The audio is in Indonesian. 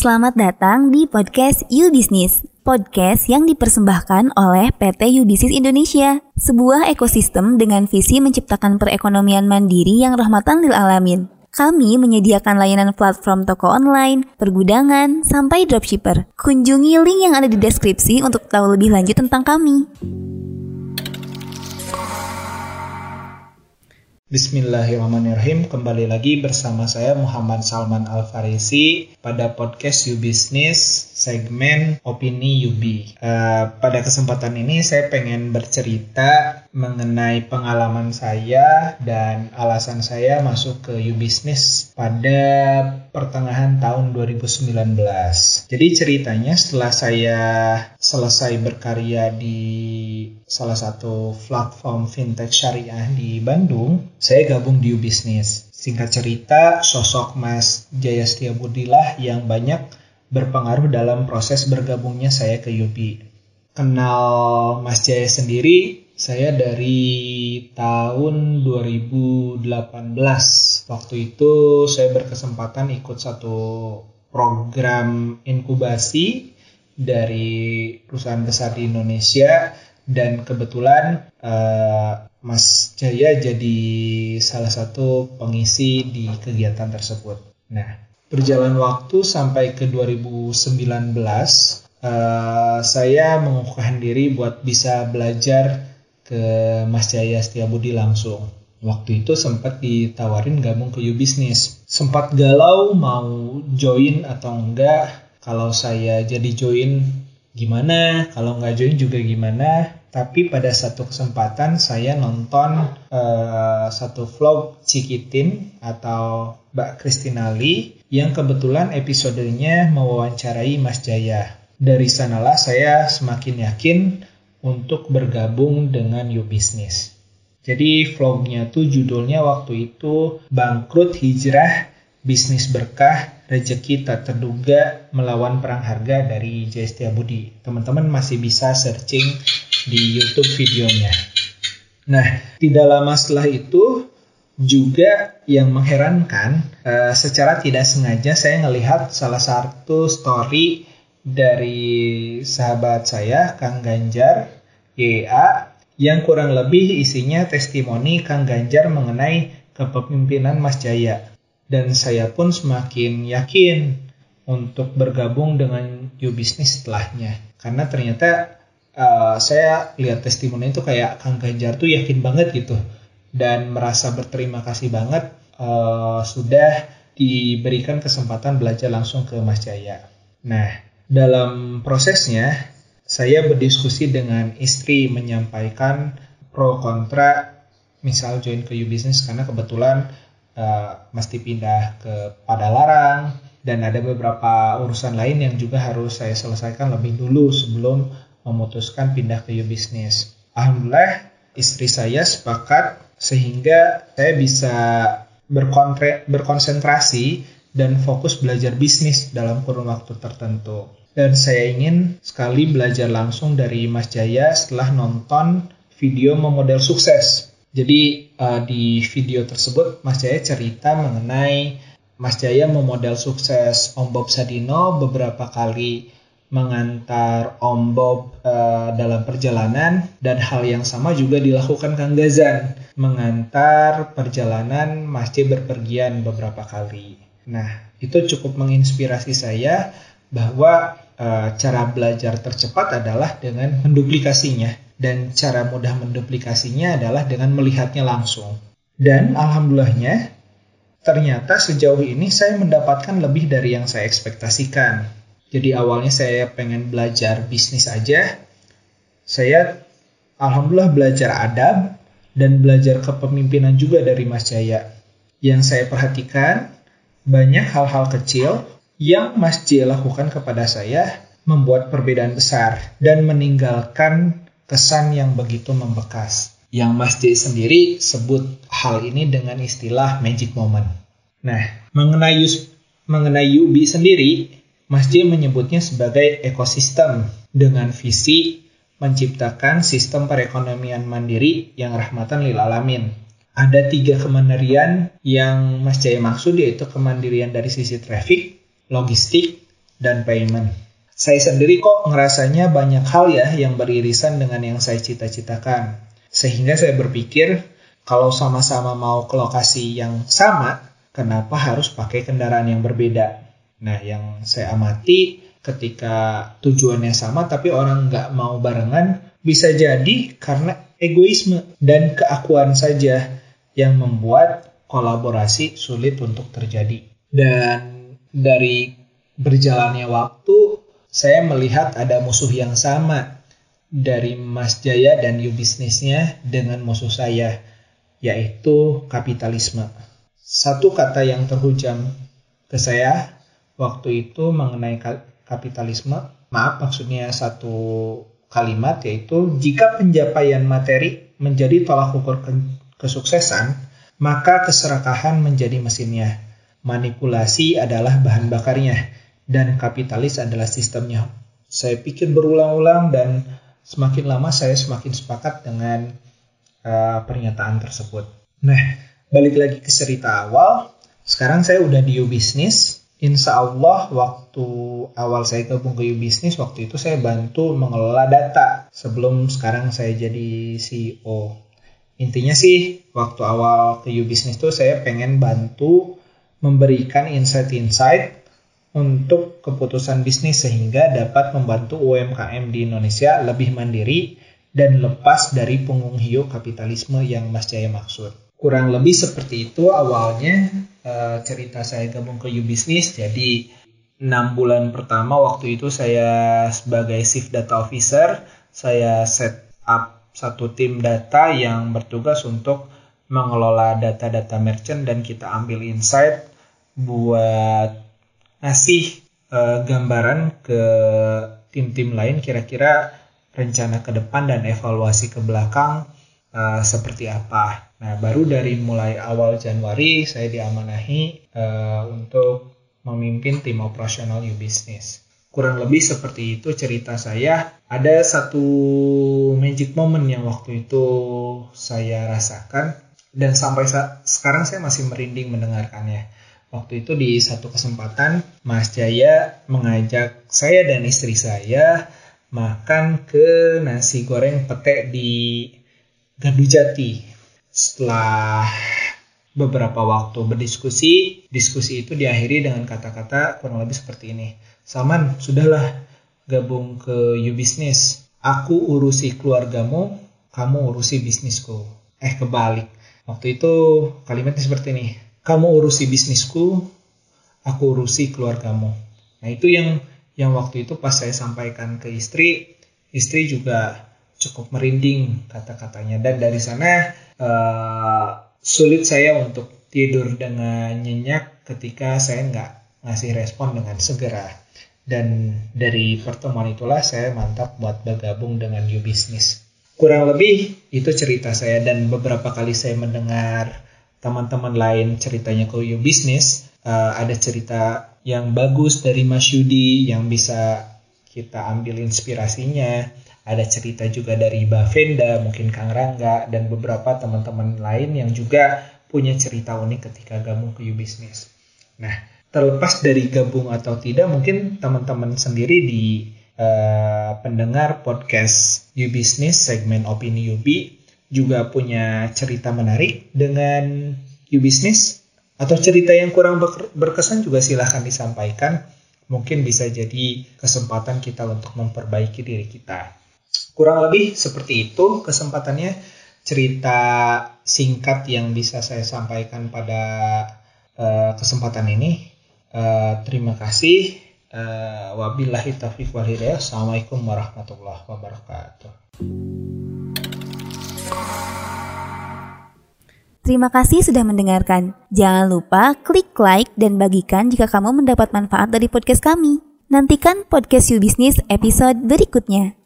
Selamat datang di podcast You Business, podcast yang dipersembahkan oleh PT You Business Indonesia, sebuah ekosistem dengan visi menciptakan perekonomian mandiri yang rahmatan lil alamin. Kami menyediakan layanan platform toko online, pergudangan, sampai dropshipper. Kunjungi link yang ada di deskripsi untuk tahu lebih lanjut tentang kami. Bismillahirrahmanirrahim. Kembali lagi bersama saya Muhammad Salman Al Farisi pada podcast You Business segmen opini Yubi. Uh, pada kesempatan ini saya pengen bercerita mengenai pengalaman saya dan alasan saya masuk ke You Business pada pertengahan tahun 2019. Jadi ceritanya setelah saya selesai berkarya di salah satu platform fintech syariah di Bandung, saya gabung di Business. Singkat cerita, sosok Mas Jaya Setiabudi yang banyak berpengaruh dalam proses bergabungnya saya ke UB. Kenal Mas Jaya sendiri, saya dari tahun 2018. Waktu itu saya berkesempatan ikut satu program inkubasi dari perusahaan besar di Indonesia dan kebetulan uh, Mas Jaya jadi salah satu pengisi di kegiatan tersebut. Nah, berjalan waktu sampai ke 2019, uh, saya mengukuhkan diri buat bisa belajar ke Mas Jaya Setiabudi langsung. Waktu itu sempat ditawarin gabung ke U Business. Sempat galau mau join atau enggak. Kalau saya jadi join gimana, kalau nggak join juga gimana. Tapi pada satu kesempatan saya nonton uh, satu vlog Cikitin atau Mbak Kristinali yang kebetulan episodenya mewawancarai Mas Jaya. Dari sanalah saya semakin yakin untuk bergabung dengan You Business. Jadi vlognya tuh judulnya waktu itu Bangkrut Hijrah Bisnis Berkah Rezeki Tak Terduga Melawan Perang Harga dari Jaya Budi. Teman-teman masih bisa searching di YouTube videonya. Nah, tidak lama setelah itu juga yang mengherankan, uh, secara tidak sengaja saya melihat salah satu story dari sahabat saya, Kang Ganjar, YA, yang kurang lebih isinya testimoni Kang Ganjar mengenai kepemimpinan Mas Jaya. Dan saya pun semakin yakin untuk bergabung dengan You Business setelahnya. Karena ternyata uh, saya lihat testimoni itu kayak Kang Ganjar tuh yakin banget gitu dan merasa berterima kasih banget uh, sudah diberikan kesempatan belajar langsung ke Mas Jaya. Nah, dalam prosesnya saya berdiskusi dengan istri menyampaikan pro kontra misal join ke U Business karena kebetulan uh, mesti pindah ke Padalarang dan ada beberapa urusan lain yang juga harus saya selesaikan lebih dulu sebelum memutuskan pindah ke U Business. Alhamdulillah istri saya sepakat sehingga saya bisa berkonsentrasi dan fokus belajar bisnis dalam kurun waktu tertentu. Dan saya ingin sekali belajar langsung dari Mas Jaya setelah nonton video memodel sukses. Jadi uh, di video tersebut Mas Jaya cerita mengenai Mas Jaya memodel sukses Om Bob Sadino beberapa kali mengantar Om Bob uh, dalam perjalanan dan hal yang sama juga dilakukan Kang Gazan mengantar perjalanan masjid berpergian beberapa kali. Nah, itu cukup menginspirasi saya bahwa uh, cara belajar tercepat adalah dengan menduplikasinya dan cara mudah menduplikasinya adalah dengan melihatnya langsung. Dan alhamdulillahnya ternyata sejauh ini saya mendapatkan lebih dari yang saya ekspektasikan jadi awalnya saya pengen belajar bisnis aja. Saya alhamdulillah belajar adab dan belajar kepemimpinan juga dari Mas Jaya. Yang saya perhatikan banyak hal-hal kecil yang Mas Jaya lakukan kepada saya membuat perbedaan besar dan meninggalkan kesan yang begitu membekas. Yang Mas Jaya sendiri sebut hal ini dengan istilah magic moment. Nah, mengenai mengenai Yubi sendiri, Masjid menyebutnya sebagai ekosistem dengan visi menciptakan sistem perekonomian mandiri yang rahmatan lil alamin. Ada tiga kemandirian yang Mas Jaya maksud yaitu kemandirian dari sisi traffic, logistik, dan payment. Saya sendiri kok ngerasanya banyak hal ya yang beririsan dengan yang saya cita-citakan. Sehingga saya berpikir kalau sama-sama mau ke lokasi yang sama, kenapa harus pakai kendaraan yang berbeda? Nah, yang saya amati ketika tujuannya sama tapi orang nggak mau barengan, bisa jadi karena egoisme dan keakuan saja yang membuat kolaborasi sulit untuk terjadi. Dan dari berjalannya waktu, saya melihat ada musuh yang sama dari Mas Jaya dan U bisnisnya dengan musuh saya, yaitu kapitalisme. Satu kata yang terhujam ke saya waktu itu mengenai kapitalisme, maaf maksudnya satu kalimat yaitu jika pencapaian materi menjadi tolak ukur kesuksesan, maka keserakahan menjadi mesinnya. Manipulasi adalah bahan bakarnya dan kapitalis adalah sistemnya. Saya pikir berulang-ulang dan semakin lama saya semakin sepakat dengan uh, pernyataan tersebut. Nah, balik lagi ke cerita awal. Sekarang saya udah di U-Business. Insya Allah waktu awal saya gabung ke U-Business, waktu itu saya bantu mengelola data sebelum sekarang saya jadi CEO. Intinya sih, waktu awal ke U-Business itu saya pengen bantu memberikan insight-insight untuk keputusan bisnis sehingga dapat membantu UMKM di Indonesia lebih mandiri dan lepas dari punggung hiu kapitalisme yang Mas Jaya maksud. Kurang lebih seperti itu awalnya uh, cerita saya gabung ke U-Business. Jadi 6 bulan pertama waktu itu saya sebagai Chief Data Officer, saya set up satu tim data yang bertugas untuk mengelola data-data merchant dan kita ambil insight buat ngasih uh, gambaran ke tim-tim lain kira-kira rencana ke depan dan evaluasi ke belakang uh, seperti apa. Nah, baru dari mulai awal Januari saya diamanahi uh, untuk memimpin tim operasional U Business. Kurang lebih seperti itu cerita saya. Ada satu magic moment yang waktu itu saya rasakan dan sampai sekarang saya masih merinding mendengarkannya Waktu itu di satu kesempatan Mas Jaya mengajak saya dan istri saya makan ke nasi goreng pete di Gandu Jati. Setelah beberapa waktu berdiskusi, diskusi itu diakhiri dengan kata-kata kurang lebih seperti ini. Salman, sudahlah gabung ke You Business. Aku urusi keluargamu, kamu urusi bisnisku. Eh kebalik. Waktu itu kalimatnya seperti ini kamu urusi bisnisku, aku urusi keluargamu. Nah itu yang yang waktu itu pas saya sampaikan ke istri, istri juga cukup merinding kata-katanya dan dari sana uh, sulit saya untuk tidur dengan nyenyak ketika saya nggak ngasih respon dengan segera. Dan dari pertemuan itulah saya mantap buat bergabung dengan You Business. Kurang lebih itu cerita saya dan beberapa kali saya mendengar teman-teman lain ceritanya ke You Business, uh, ada cerita yang bagus dari Mas Yudi yang bisa kita ambil inspirasinya. Ada cerita juga dari Bavenda, mungkin Kang Rangga, dan beberapa teman-teman lain yang juga punya cerita unik ketika gabung ke You Business. Nah, terlepas dari gabung atau tidak, mungkin teman-teman sendiri di uh, pendengar podcast You Business segmen opini Yubi juga punya cerita menarik dengan U-Business atau cerita yang kurang berkesan juga silahkan disampaikan. Mungkin bisa jadi kesempatan kita untuk memperbaiki diri kita. Kurang lebih seperti itu kesempatannya cerita singkat yang bisa saya sampaikan pada uh, kesempatan ini. Uh, terima kasih. Uh, wabillahi taufiq wal hidayah. Assalamualaikum warahmatullahi wabarakatuh. Terima kasih sudah mendengarkan. Jangan lupa klik like dan bagikan jika kamu mendapat manfaat dari podcast kami. Nantikan podcast You Business episode berikutnya.